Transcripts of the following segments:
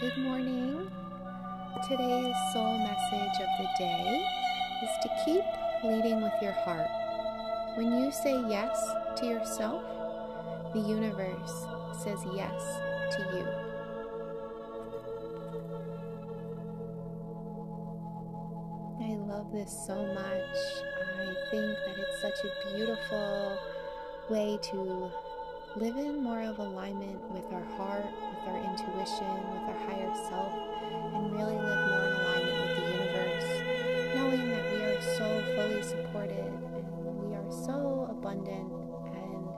Good morning. Today's soul message of the day is to keep leading with your heart. When you say yes to yourself, the universe says yes to you. I love this so much. I think that it's such a beautiful way to live in more of alignment with our heart, with our intuition, higher self, and really live more in alignment with the universe, knowing that we are so fully supported and we are so abundant, and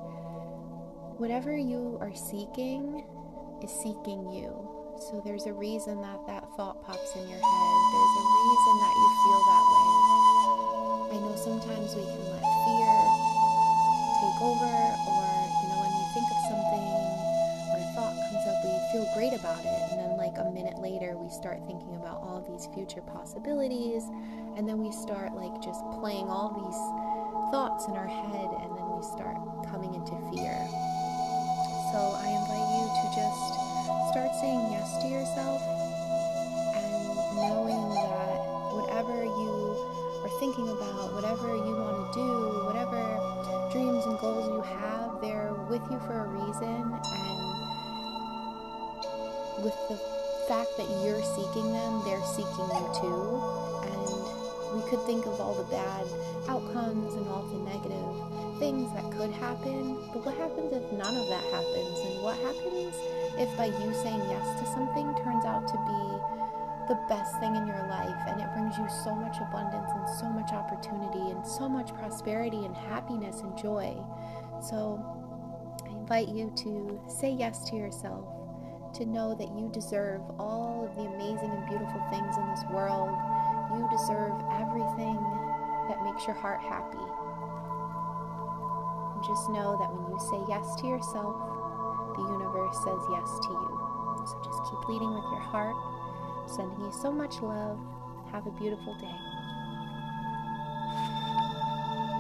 whatever you are seeking is seeking you. So there's a reason that that thought pops in your head. There's a reason that you feel that way. I know sometimes we can let fear take over or you know when we think of something or a thought comes up, we feel great about it. Like a minute later, we start thinking about all these future possibilities. And then we start, like, just playing all these thoughts in our head. And then we start coming into fear. So, I invite you to just start saying yes to yourself and knowing that whatever you are thinking about, whatever you want to do, whatever dreams and goals you have, they're with you for a reason. And with the fact that you're seeking them, they're seeking you too. And we could think of all the bad outcomes and all the negative things that could happen. But what happens if none of that happens? And what happens if by you saying yes to something turns out to be the best thing in your life and it brings you so much abundance and so much opportunity and so much prosperity and happiness and joy. So I invite you to say yes to yourself, to know that you deserve all of the amazing and beautiful things in this world. You deserve everything that makes your heart happy. And just know that when you say yes to yourself, the universe says yes to you. So just keep leading with your heart. Sending you so much love. Have a beautiful day.